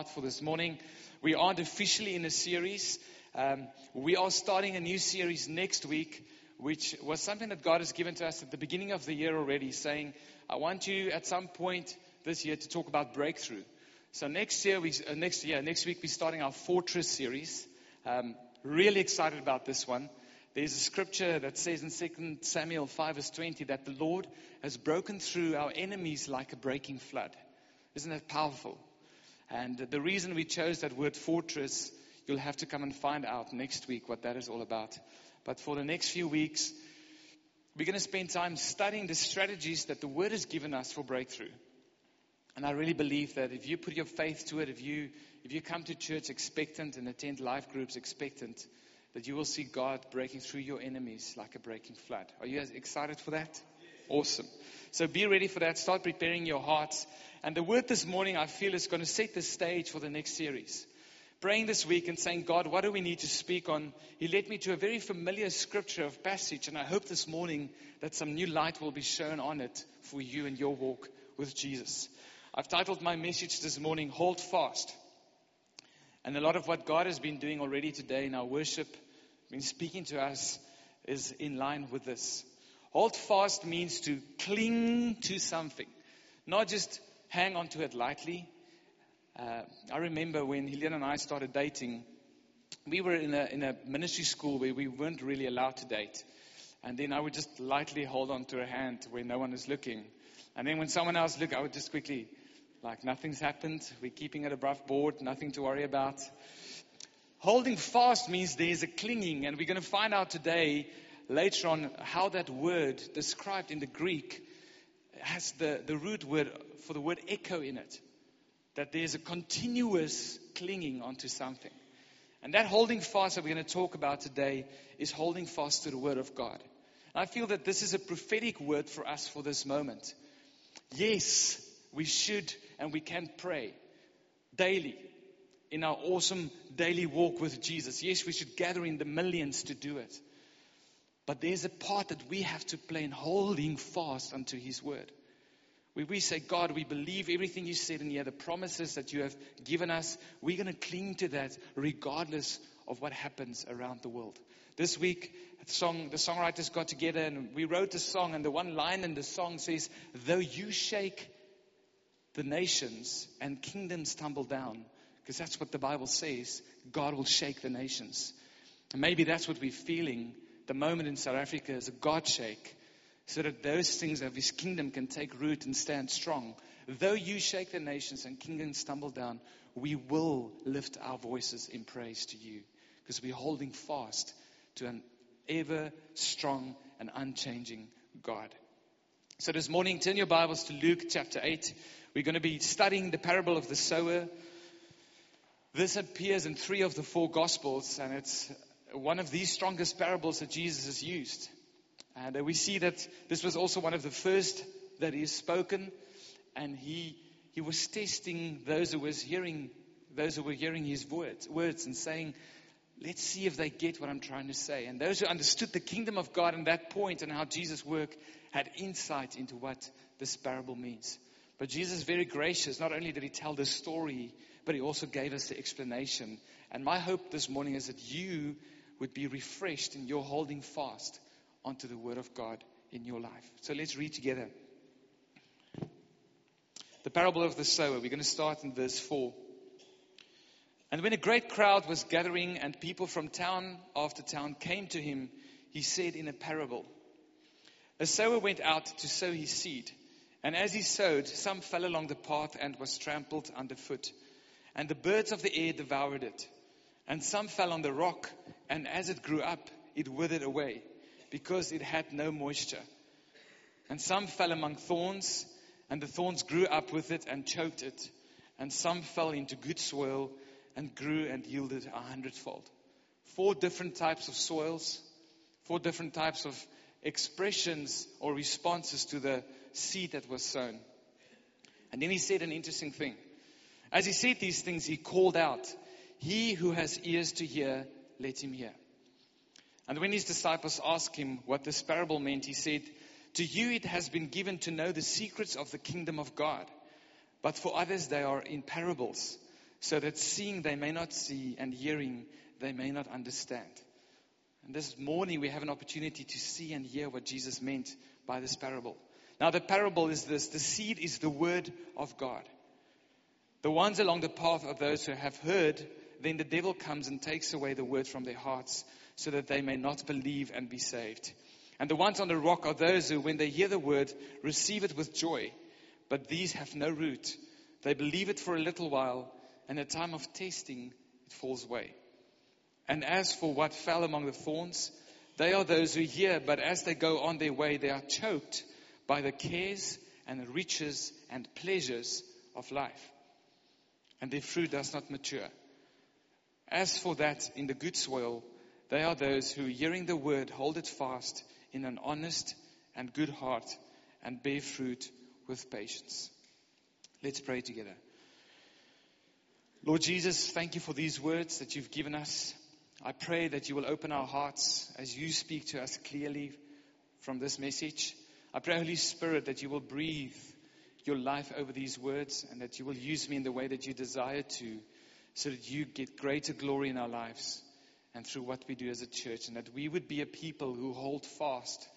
heart for this morning. We aren't officially in a series. Um, we are starting a new series next week, which was something that God has given to us at the beginning of the year already, saying, I want you at some point this year to talk about breakthrough. So next year, we, uh, next year, next week, we're starting our Fortress series. Um, really excited about this one. There's a scripture that says in 2 Samuel 5 verse 20 that the Lord has broken through our enemies like a breaking flood. Isn't that powerful? And the reason we chose that word fortress, you'll have to come and find out next week what that is all about. But for the next few weeks, we're going to spend time studying the strategies that the word has given us for breakthrough. And I really believe that if you put your faith to it, if you, if you come to church expectant and attend life groups expectant, that you will see God breaking through your enemies like a breaking flood. Are you excited for that? Awesome. So be ready for that. Start preparing your hearts. And the word this morning, I feel, is going to set the stage for the next series. Praying this week and saying, God, what do we need to speak on? He led me to a very familiar scripture of passage, and I hope this morning that some new light will be shown on it for you and your walk with Jesus. I've titled my message this morning, Hold Fast. And a lot of what God has been doing already today in our worship, been speaking to us, is in line with this. Hold fast means to cling to something, not just hang on to it lightly. Uh, I remember when Helena and I started dating, we were in a, in a ministry school where we weren't really allowed to date. And then I would just lightly hold on to her hand where no one is looking. And then when someone else looked, I would just quickly like nothing's happened. We're keeping it above board, nothing to worry about. Holding fast means there's a clinging, and we're going to find out today, later on, how that word described in the Greek has the, the root word for the word echo in it. That there's a continuous clinging onto something. And that holding fast that we're going to talk about today is holding fast to the word of God. And I feel that this is a prophetic word for us for this moment. Yes, we should and we can pray daily in our awesome daily walk with Jesus. Yes, we should gather in the millions to do it. But there's a part that we have to play in holding fast unto His word. Where we say, God, we believe everything you said and here, the promises that you have given us. We're going to cling to that regardless of what happens around the world. This week, the, song, the songwriters got together and we wrote a song, and the one line in the song says, Though you shake the nations and kingdoms tumble down. Because that's what the Bible says. God will shake the nations. And maybe that's what we're feeling. The moment in South Africa is a God shake. So that those things of his kingdom can take root and stand strong. Though you shake the nations and kingdoms tumble down, we will lift our voices in praise to you. Because we're holding fast to an ever strong and unchanging God. So this morning, turn your Bibles to Luke chapter 8. We're going to be studying the parable of the sower. This appears in three of the four gospels, and it's one of the strongest parables that Jesus has used. And uh, we see that this was also one of the first that he has spoken, and he he was testing those who was hearing those who were hearing his words, words and saying, let's see if they get what I'm trying to say. And those who understood the kingdom of God in that point and how Jesus worked had insight into what this parable means. But Jesus is very gracious. Not only did he tell the story, but he also gave us the explanation. And my hope this morning is that you would be refreshed in your holding fast onto the word of God in your life. So let's read together. The parable of the sower. We're going to start in verse 4. And when a great crowd was gathering and people from town after town came to him, he said in a parable A sower went out to sow his seed. And as he sowed, some fell along the path and was trampled underfoot. And the birds of the air devoured it. And some fell on the rock, and as it grew up, it withered away, because it had no moisture. And some fell among thorns, and the thorns grew up with it and choked it. And some fell into good soil and grew and yielded a hundredfold. Four different types of soils, four different types of expressions or responses to the seed that was sown. And then he said an interesting thing. As he said these things, he called out, He who has ears to hear, let him hear. And when his disciples asked him what this parable meant, he said, To you it has been given to know the secrets of the kingdom of God, but for others they are in parables, so that seeing they may not see and hearing they may not understand. And this morning we have an opportunity to see and hear what Jesus meant by this parable. Now, the parable is this the seed is the word of God. The ones along the path are those who have heard, then the devil comes and takes away the word from their hearts so that they may not believe and be saved. And the ones on the rock are those who, when they hear the word, receive it with joy. But these have no root. They believe it for a little while, and at time of testing, it falls away. And as for what fell among the thorns, they are those who hear, but as they go on their way, they are choked by the cares and riches and pleasures of life. And their fruit does not mature. As for that in the good soil, they are those who, hearing the word, hold it fast in an honest and good heart and bear fruit with patience. Let's pray together. Lord Jesus, thank you for these words that you've given us. I pray that you will open our hearts as you speak to us clearly from this message. I pray, Holy Spirit, that you will breathe your life over these words and that you will use me in the way that you desire to so that you get greater glory in our lives and through what we do as a church and that we would be a people who hold fast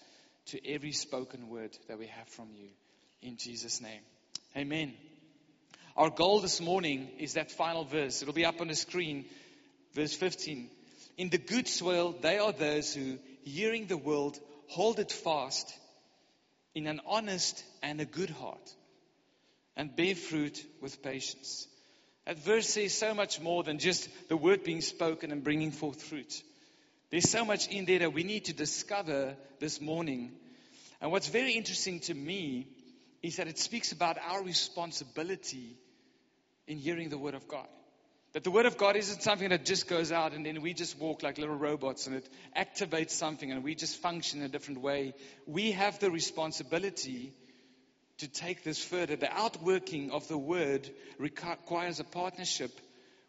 to every spoken word that we have from you. In Jesus' name. Amen. Our goal this morning is that final verse. It'll be up on the screen. Verse 15. In the good soil, they are those who, hearing the word, hold it fast in an honest and a good heart and bear fruit with patience. Verse says so much more than just the word being spoken and bringing forth fruit. There's so much in there that we need to discover this morning. And what's very interesting to me is that it speaks about our responsibility in hearing the word of God. That the Word of God isn't something that just goes out and then we just walk like little robots and it activates something and we just function in a different way. We have the responsibility to take this further. The outworking of the Word requires a partnership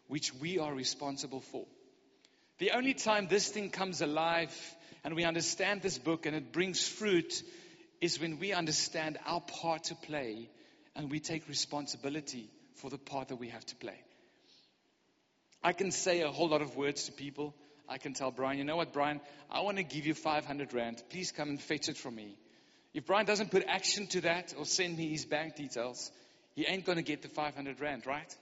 which we are responsible for. The only time this thing comes alive and we understand this book and it brings fruit is when we understand our part to play and we take responsibility for the part that we have to play. I can say a whole lot of words to people. I can tell Brian, you know what, Brian, I want to give you 500 Rand. Please come and fetch it from me. If Brian doesn't put action to that or send me his bank details, he ain't going to get the 500 Rand, right?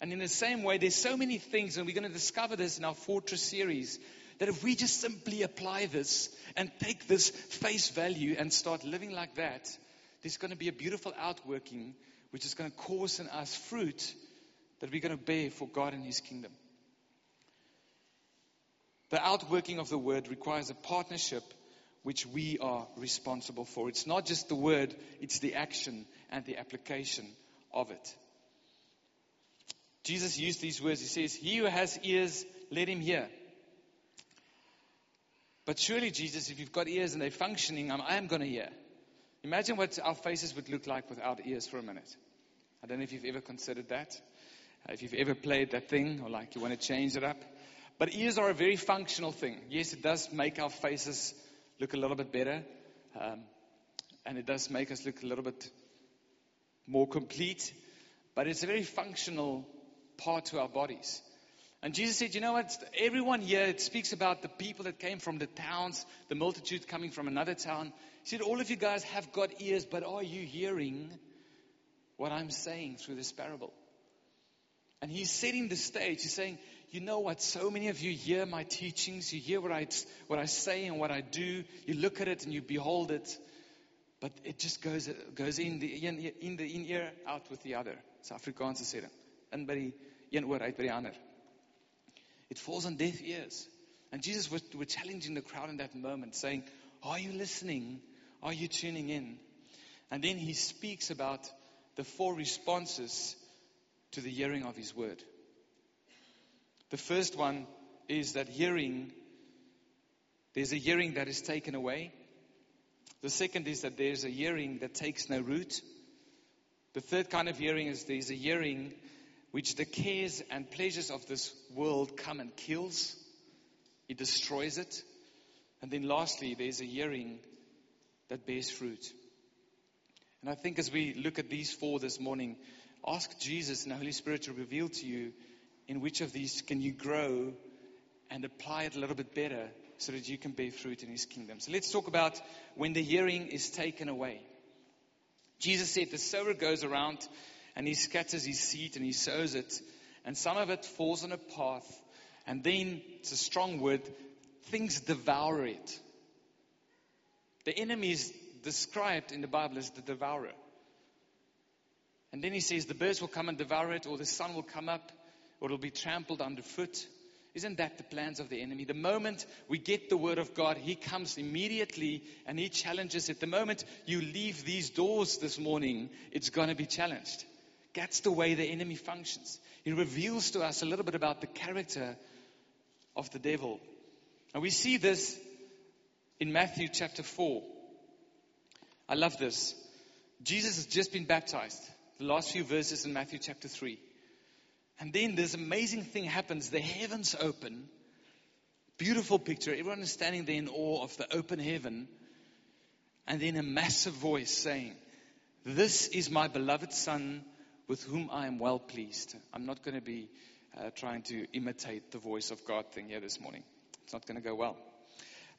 And in the same way, there's so many things, and we're going to discover this in our Fortress series, that if we just simply apply this and take this face value and start living like that, there's going to be a beautiful outworking which is going to cause in us fruit that we're going to bear for God and His kingdom. The outworking of the word requires a partnership which we are responsible for. It's not just the word, it's the action and the application of it. Jesus used these words. He says, He who has ears, let him hear. But surely, Jesus, if you've got ears and they're functioning, I am going to hear. Imagine what our faces would look like without ears for a minute. I don't know if you've ever considered that. Uh, if you've ever played that thing or like you want to change it up. But ears are a very functional thing. Yes, it does make our faces look a little bit better. Um, and it does make us look a little bit more complete. But it's a very functional part to our bodies. And Jesus said, you know what? Everyone here, it speaks about the people that came from the towns, the multitude coming from another town. He said, all of you guys have got ears, but are you hearing what I'm saying through this parable? And he's setting the stage. He's saying, you know what? So many of you hear my teachings. You hear what I, what I say and what I do. You look at it and you behold it. But it just goes, goes in, the, in, in the in ear, out with the other. It's Afrikaanse sê dit. In by die een oor, uit by die ander. It falls on deaf ears. And Jesus was, was challenging the crowd in that moment, saying, Are you listening? Are you tuning in? And then he speaks about the four responses to the hearing of his word. The first one is that hearing, there's a hearing that is taken away. The second is that there's a hearing that takes no root. The third kind of hearing is there's a hearing which the cares and pleasures of this world come and kills. It destroys it. And then lastly, there's a hearing that bears fruit. And I think as we look at these four this morning, ask Jesus and the Holy Spirit to reveal to you in which of these can you grow and apply it a little bit better so that you can bear fruit in His kingdom. So let's talk about when the hearing is taken away. Jesus said the sower goes around and he scatters his seed and he sows it, and some of it falls on a path, and then it's a strong word, things devour it. The enemy is described in the Bible as the devourer. And then he says the birds will come and devour it, or the sun will come up, or it'll be trampled underfoot. Isn't that the plans of the enemy? The moment we get the word of God, he comes immediately and he challenges it. The moment you leave these doors this morning, it's going to be challenged. That's the way the enemy functions. He reveals to us a little bit about the character of the devil. And we see this in Matthew chapter 4. I love this. Jesus has just been baptized. The last few verses in Matthew chapter 3. And then this amazing thing happens. The heavens open. Beautiful picture. Everyone is standing there in awe of the open heaven. And then a massive voice saying, This is my beloved Son with whom I am well pleased. I'm not going to be uh, trying to imitate the voice of God thing here this morning. It's not going to go well.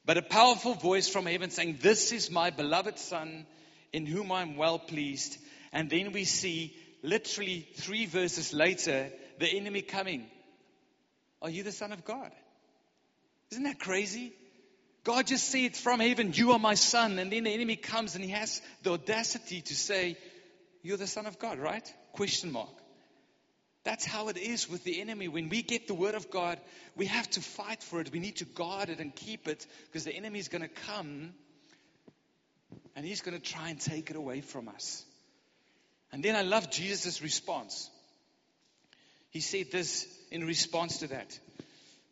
But a powerful voice from heaven saying, This is my beloved Son in whom I'm well pleased. And then we see literally three verses later the enemy coming. Are you the Son of God? Isn't that crazy? God just said from heaven, You are my son. And then the enemy comes and he has the audacity to say, You're the Son of God, right? Question mark. That's how it is with the enemy. When we get the word of God, we have to fight for it. We need to guard it and keep it because the enemy is going to come and he's going to try and take it away from us. And then I love Jesus' response. He said this in response to that.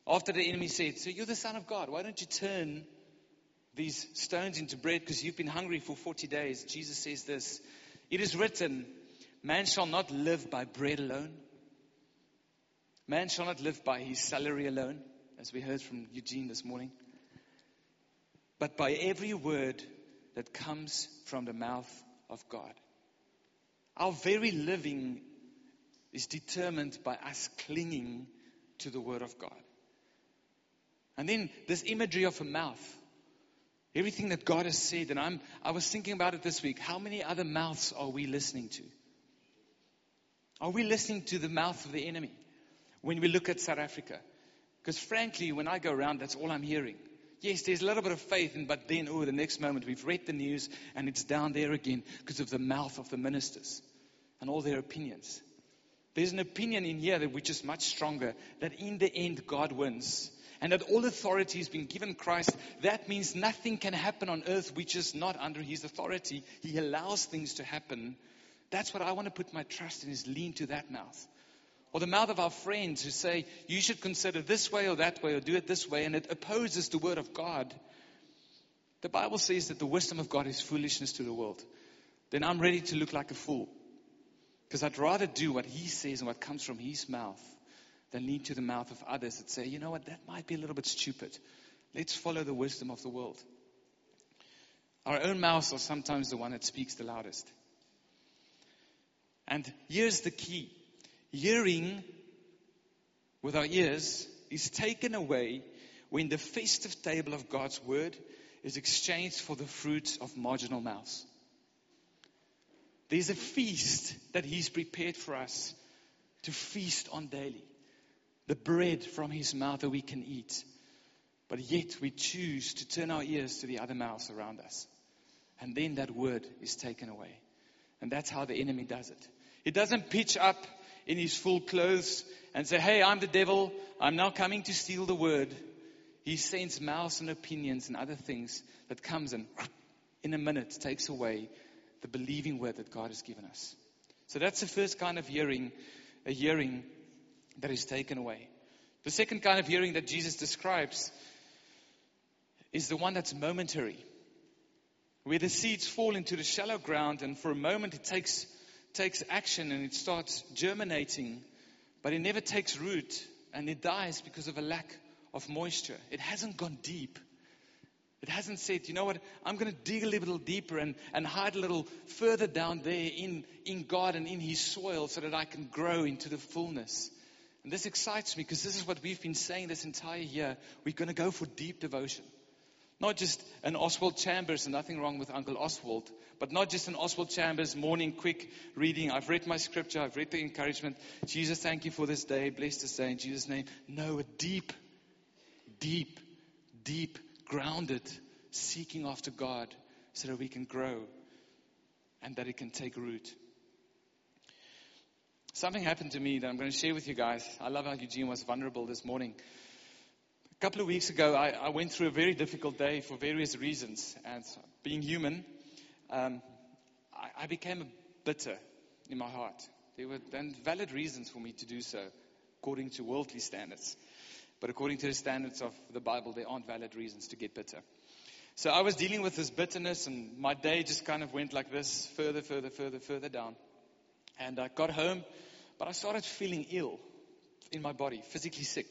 After the enemy said, So you're the Son of God, why don't you turn these stones into bread because you've been hungry for 40 days? Jesus says this It is written, Man shall not live by bread alone. Man shall not live by his salary alone, as we heard from Eugene this morning, but by every word that comes from the mouth of God. Our very living is determined by us clinging to the Word of God. And then this imagery of a mouth. Everything that God has said, and I'm, I was thinking about it this week. How many other mouths are we listening to? Are we listening to the mouth of the enemy when we look at South Africa? Because frankly, when I go around, that's all I'm hearing. Yes, there's a little bit of faith, but then, oh, the next moment we've read the news and it's down there again because of the mouth of the ministers and all their opinions. There's an opinion in here that which is much stronger that in the end God wins and that all authority has been given Christ. That means nothing can happen on earth which is not under his authority. He allows things to happen. That's what I want to put my trust in is lean to that mouth. Or the mouth of our friends who say, you should consider this way or that way or do it this way, and it opposes the word of God. The Bible says that the wisdom of God is foolishness to the world. Then I'm ready to look like a fool. Because I'd rather do what he says and what comes from his mouth than lean to the mouth of others that say, you know what, that might be a little bit stupid. Let's follow the wisdom of the world. Our own mouths are sometimes the one that speaks the loudest. And here's the key hearing with our ears is taken away when the festive table of God's word is exchanged for the fruits of marginal mouths. There's a feast that He's prepared for us to feast on daily. The bread from His mouth that we can eat. But yet we choose to turn our ears to the other mouths around us. And then that word is taken away. And that's how the enemy does it. He doesn't pitch up in his full clothes and say, Hey, I'm the devil. I'm now coming to steal the word. He sends mouths and opinions and other things that comes and in a minute takes away the believing word that God has given us. So that's the first kind of hearing, a hearing that is taken away. The second kind of hearing that Jesus describes is the one that's momentary, where the seeds fall into the shallow ground and for a moment it takes, takes action and it starts germinating, but it never takes root and it dies because of a lack of moisture. It hasn't gone deep. It hasn't said, you know what, I'm going to dig a little deeper and, and hide a little further down there in, in God and in His soil so that I can grow into the fullness. And this excites me because this is what we've been saying this entire year. We're going to go for deep devotion. Not just an Oswald Chambers, and nothing wrong with Uncle Oswald, but not just an Oswald Chambers morning quick reading. I've read my scripture, I've read the encouragement. Jesus, thank you for this day. Bless this day in Jesus' name. No, a deep, deep, deep grounded, seeking after God so that we can grow and that it can take root. Something happened to me that I'm going to share with you guys. I love how Eugene was vulnerable this morning. A couple of weeks ago, I, I went through a very difficult day for various reasons. And being human, um, I, I became bitter in my heart. There were then valid reasons for me to do so, according to worldly standards. But according to the standards of the Bible, there aren't valid reasons to get bitter. So I was dealing with this bitterness, and my day just kind of went like this further, further, further, further down. And I got home, but I started feeling ill in my body, physically sick.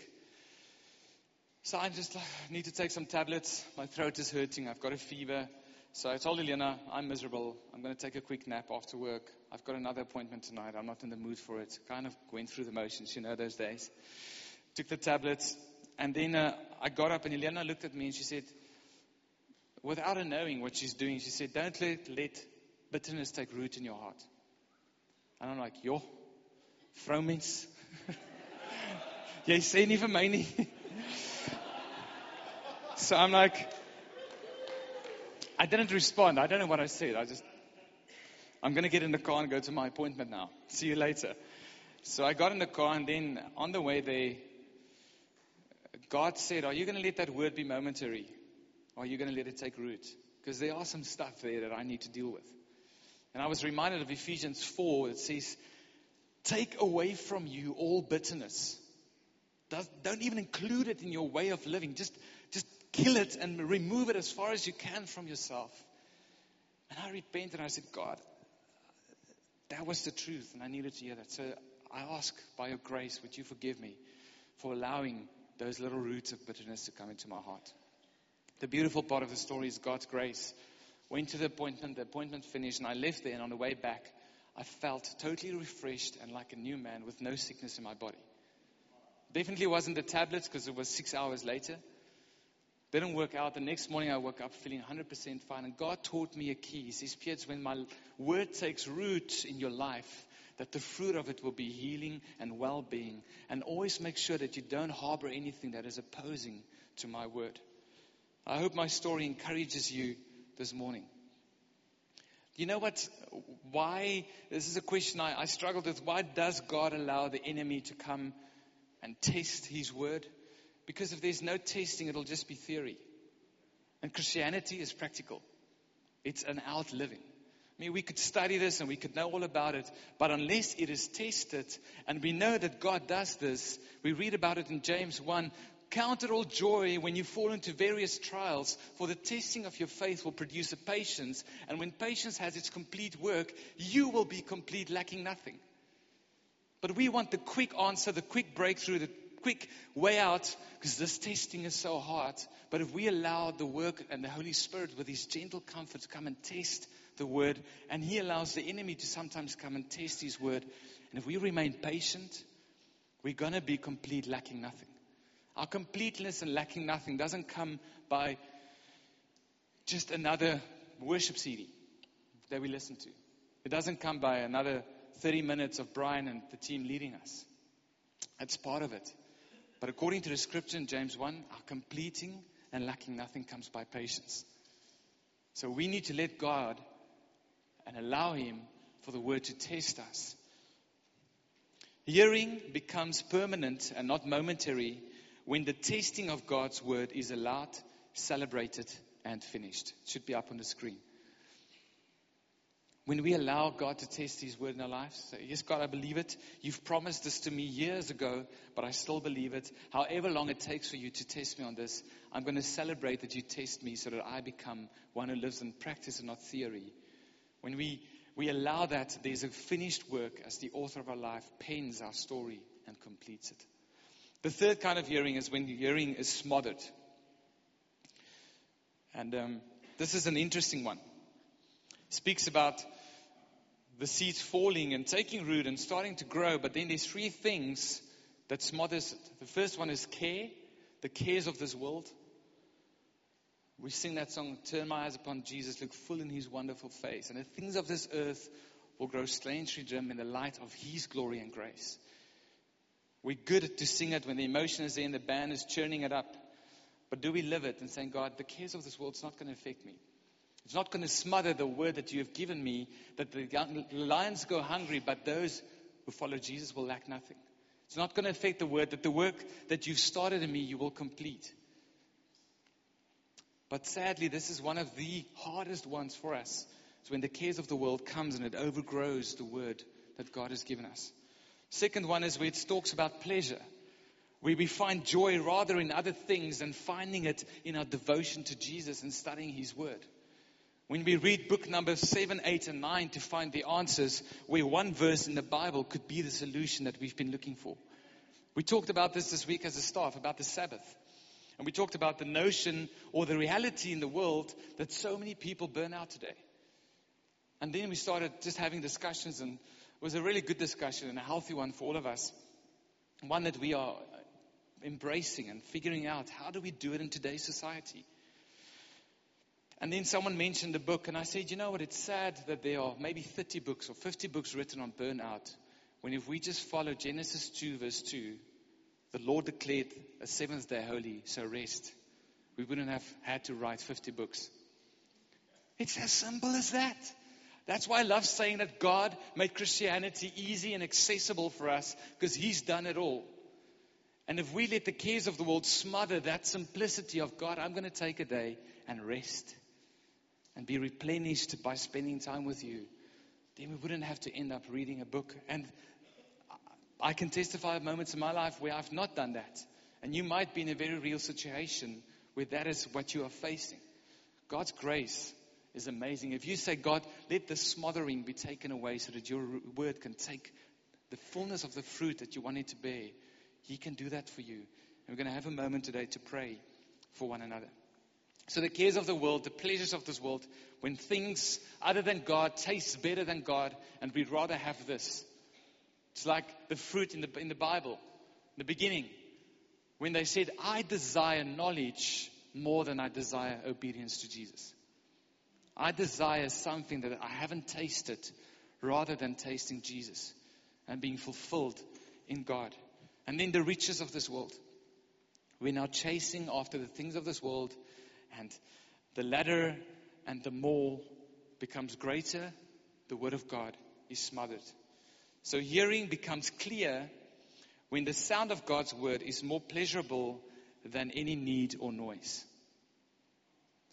So I just need to take some tablets. My throat is hurting. I've got a fever. So I told Elena, I'm miserable. I'm going to take a quick nap after work. I've got another appointment tonight. I'm not in the mood for it. Kind of went through the motions, you know, those days took the tablets, and then uh, I got up, and Elena looked at me and she said, without her knowing what she's doing, she said, Don't let, let bitterness take root in your heart. And I'm like, Yo, vrouwmens. Jy sê nie vir my nie. so I'm like, I didn't respond. I don't know what I said. I just, I'm going to get in the car and go to my appointment now. See you later. So I got in the car, and then on the way there, God said, Are you going to let that word be momentary? Or are you going to let it take root? Because there are some stuff there that I need to deal with. And I was reminded of Ephesians 4. It says, Take away from you all bitterness. Don't even include it in your way of living. Just, just kill it and remove it as far as you can from yourself. And I repented and I said, God, that was the truth and I needed to hear that. So I ask by your grace, would you forgive me for allowing those little roots of bitterness to come into my heart. The beautiful part of the story is God's grace. Went to the appointment, the appointment finished, and I left there. And on the way back, I felt totally refreshed and like a new man with no sickness in my body. Definitely wasn't the tablets because it was six hours later. Didn't work out. The next morning I woke up feeling 100% fine. And God taught me a key. He says, Piers, when my word takes root in your life, that the fruit of it will be healing and well being. And always make sure that you don't harbor anything that is opposing to my word. I hope my story encourages you this morning. You know what? Why? This is a question I, I struggled with. Why does God allow the enemy to come and test his word? Because if there's no testing, it'll just be theory. And Christianity is practical, it's an outliving. I mean, we could study this and we could know all about it, but unless it is tested, and we know that God does this, we read about it in James 1 Count it all joy when you fall into various trials, for the testing of your faith will produce a patience, and when patience has its complete work, you will be complete, lacking nothing. But we want the quick answer, the quick breakthrough, the quick way out, because this testing is so hard. But if we allow the work and the Holy Spirit with His gentle comfort to come and test the word, and He allows the enemy to sometimes come and test His word. And if we remain patient, we're going to be complete, lacking nothing. Our completeness and lacking nothing doesn't come by just another worship CD that we listen to. It doesn't come by another 30 minutes of Brian and the team leading us. That's part of it. But according to the scripture in James 1, our completing and lacking nothing comes by patience. So we need to let God and allow Him for the word to test us. Hearing becomes permanent and not momentary when the testing of God's word is allowed, celebrated, and finished. It should be up on the screen. When we allow God to test His word in our lives, say, Yes, God, I believe it. You've promised this to me years ago, but I still believe it. However long it takes for you to test me on this, I'm going to celebrate that you test me so that I become one who lives in practice and not theory. When we, we allow that, there's a finished work as the author of our life pens our story and completes it. The third kind of hearing is when the hearing is smothered. And um, this is an interesting one. It Speaks about the seeds falling and taking root and starting to grow, but then there's three things that smothers it. The first one is care, the cares of this world. We sing that song, Turn My Eyes Upon Jesus, look full in His wonderful face. And the things of this earth will grow strangely dim in the light of His glory and grace. We're good to sing it when the emotion is there and the band is churning it up. But do we live it and saying, God, the cares of this world is not going to affect me? It's not going to smother the word that you have given me that the lions go hungry, but those who follow Jesus will lack nothing. It's not going to affect the word that the work that you've started in me, you will complete. But sadly, this is one of the hardest ones for us. It's when the cares of the world comes and it overgrows the word that God has given us. Second one is where it talks about pleasure, where we find joy rather in other things than finding it in our devotion to Jesus and studying His word. When we read book number 7, 8, and 9 to find the answers, where one verse in the Bible could be the solution that we've been looking for. We talked about this this week as a staff, about the Sabbath. And we talked about the notion or the reality in the world that so many people burn out today. And then we started just having discussions, and it was a really good discussion and a healthy one for all of us. One that we are embracing and figuring out how do we do it in today's society. And then someone mentioned a book, and I said, you know what, it's sad that there are maybe 30 books or 50 books written on burnout, when if we just follow Genesis 2, verse 2, the Lord declared a seventh day holy, so rest. We wouldn't have had to write 50 books. It's as simple as that. That's why I love saying that God made Christianity easy and accessible for us because He's done it all. And if we let the cares of the world smother that simplicity of God, I'm going to take a day and rest and be replenished by spending time with you, then we wouldn't have to end up reading a book. And I can testify of moments in my life where I've not done that. And you might be in a very real situation where that is what you are facing. God's grace is amazing. If you say, God, let the smothering be taken away so that your word can take the fullness of the fruit that you want it to bear, He can do that for you. And we're going to have a moment today to pray for one another. So the cares of the world, the pleasures of this world, when things other than God taste better than God, and we'd rather have this. It's like the fruit in the, in the Bible, in the beginning, when they said, I desire knowledge more than I desire obedience to Jesus. I desire something that I haven't tasted rather than tasting Jesus and being fulfilled in God. And then the riches of this world. We're now chasing after the things of this world and the ladder and the more becomes greater, the word of God is smothered. So hearing becomes clear when the sound of God's word is more pleasurable than any need or noise.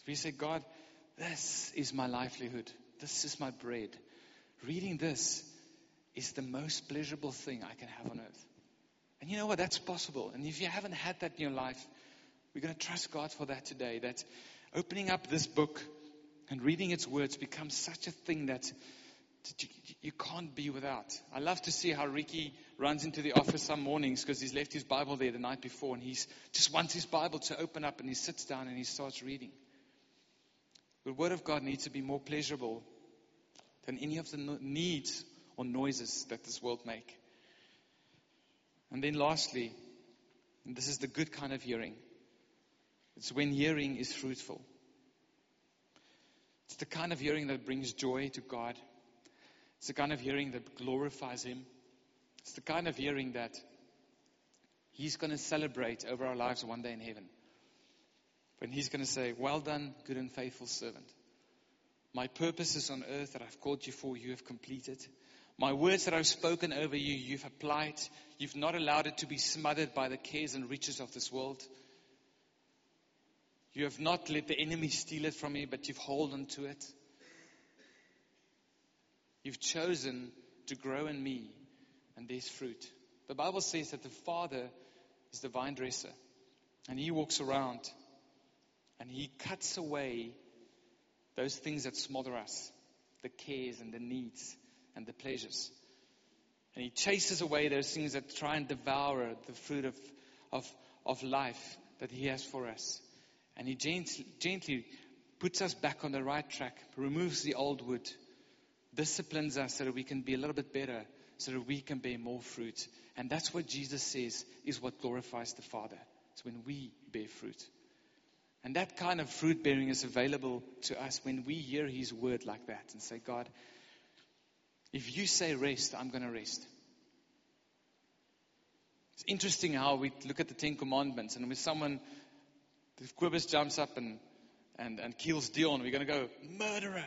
We say, God, this is my livelihood. This is my bread. Reading this is the most pleasurable thing I can have on earth. And you know what? That's possible. And if you haven't had that in your life, we're going to trust God for that today. That opening up this book and reading its words becomes such a thing that you can't be without. I love to see how Ricky runs into the office some mornings because he's left his Bible there the night before and he just wants his Bible to open up and he sits down and he starts reading. The Word of God needs to be more pleasurable than any of the needs or noises that this world make. And then lastly, and this is the good kind of hearing, it's when hearing is fruitful. It's the kind of hearing that brings joy to God. It's the kind of hearing that glorifies Him. It's the kind of hearing that He's going to celebrate over our lives one day in heaven. When He's going to say, Well done, good and faithful servant. My purposes on earth that I've called you for, you have completed. My words that I've spoken over you, you've applied. You've not allowed it to be smothered by the cares and riches of this world. You have not let the enemy steal it from me, but you've held on to it. You've chosen to grow in me, and there's fruit. The Bible says that the Father is the vine dresser, and He walks around and He cuts away those things that smother us the cares and the needs and the pleasures. And He chases away those things that try and devour the fruit of, of, of life that He has for us. And he gently, gently puts us back on the right track, removes the old wood, disciplines us so that we can be a little bit better, so that we can bear more fruit. And that's what Jesus says is what glorifies the Father. It's when we bear fruit. And that kind of fruit bearing is available to us when we hear His word like that and say, God, if you say rest, I'm going to rest. It's interesting how we look at the Ten Commandments, and when someone, if Quibus jumps up and, and, and kills Dion, we're going to go, murderer.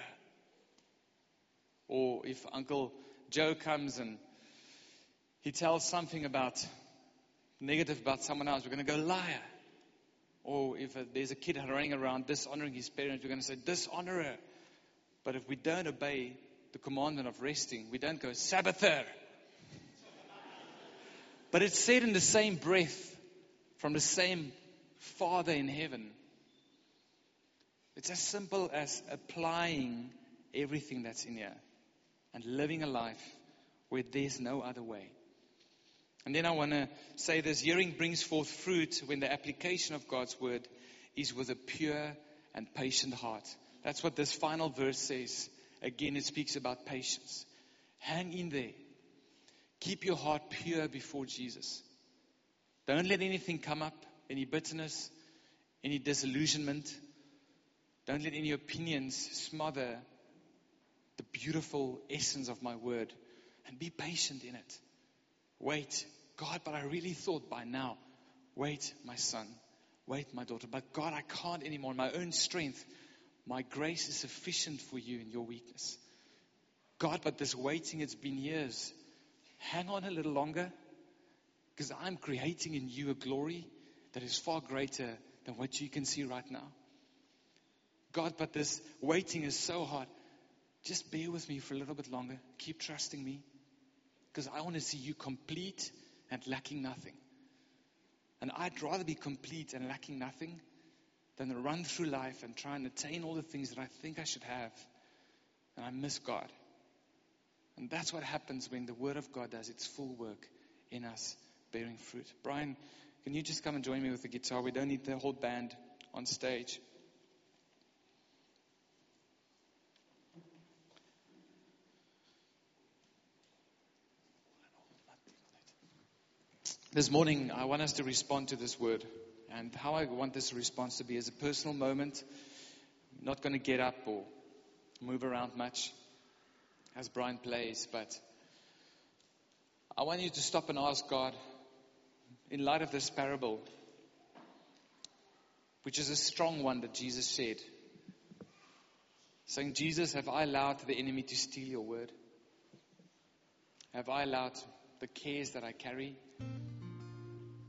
Or if Uncle Joe comes and he tells something about negative about someone else, we're going to go liar. Or if uh, there's a kid running around dishonoring his parents, we're going to say dishonorer. But if we don't obey the commandment of resting, we don't go Sabbather. But it's said in the same breath from the same Father in heaven. It's as simple as applying everything that's in here and living a life where there's no other way. And then I want to say this hearing brings forth fruit when the application of God's word is with a pure and patient heart. That's what this final verse says. Again, it speaks about patience. Hang in there. Keep your heart pure before Jesus. Don't let anything come up, any bitterness, any disillusionment. Don't let any opinions smother the beautiful essence of my word. And be patient in it. Wait. God, but I really thought by now, wait, my son, wait, my daughter. But God, I can't anymore. In my own strength, my grace is sufficient for you in your weakness. God, but this waiting, it's been years. Hang on a little longer because I'm creating in you a glory that is far greater than what you can see right now. God, but this waiting is so hard. Just bear with me for a little bit longer. Keep trusting me because I want to see you complete and lacking nothing. And I'd rather be complete and lacking nothing than run through life and try and attain all the things that I think I should have and I miss God. And that's what happens when the Word of God does its full work in us, bearing fruit. Brian, can you just come and join me with the guitar? We don't need the whole band on stage. This morning, I want us to respond to this word. And how I want this response to be is a personal moment. I'm not going to get up or move around much as Brian plays, but I want you to stop and ask God, in light of this parable, which is a strong one that Jesus said, saying, Jesus, have I allowed the enemy to steal your word? Have I allowed the cares that I carry,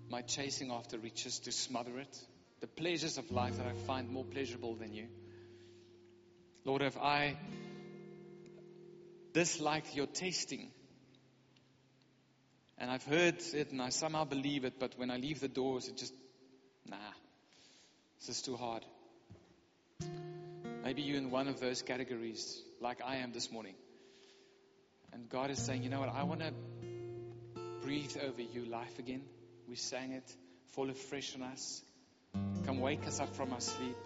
my chasing after riches to smother it? The pleasures of life that I find more pleasurable than you? Lord, have I disliked your tasting? And I've heard it and I somehow believe it, but when I leave the doors, it just, nah, this is too hard. Maybe you're in one of those categories, like I am this morning. And God is saying, you know what, I want to breathe over you life again. We sang it, fall afresh on us. Come wake us up from our sleep.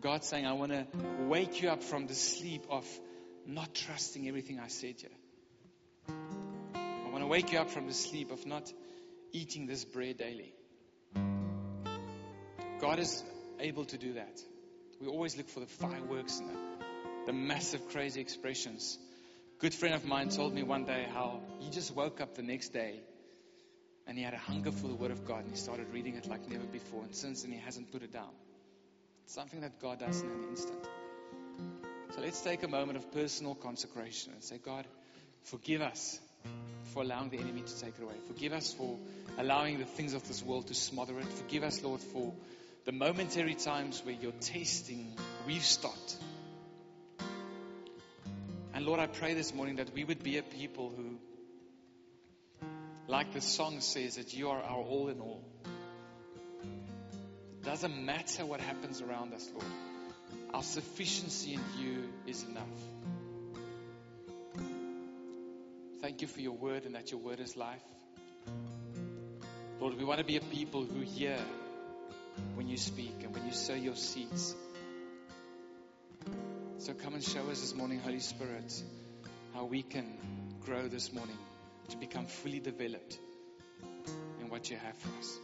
God saying, I want to wake you up from the sleep of not trusting everything I said here. I want to wake you up from the sleep of not eating this bread daily. God is able to do that. We always look for the fireworks and the, the massive, crazy expressions. Good friend of mine told me one day how he just woke up the next day and he had a hunger for the Word of God and he started reading it like never before. And since then, he hasn't put it down. It's something that God does in an instant. So let's take a moment of personal consecration and say, God, forgive us for allowing the enemy to take it away. Forgive us for allowing the things of this world to smother it. Forgive us, Lord, for the momentary times where you're tasting, we've stopped. And Lord, I pray this morning that we would be a people who, like the song says, that you are our all in all. It doesn't matter what happens around us, Lord. Our sufficiency in you is enough. Thank you for your word and that your word is life. Lord, we want to be a people who hear when you speak and when you sow your seeds. So come and show us this morning, Holy Spirit, how we can grow this morning to become fully developed in what you have for us.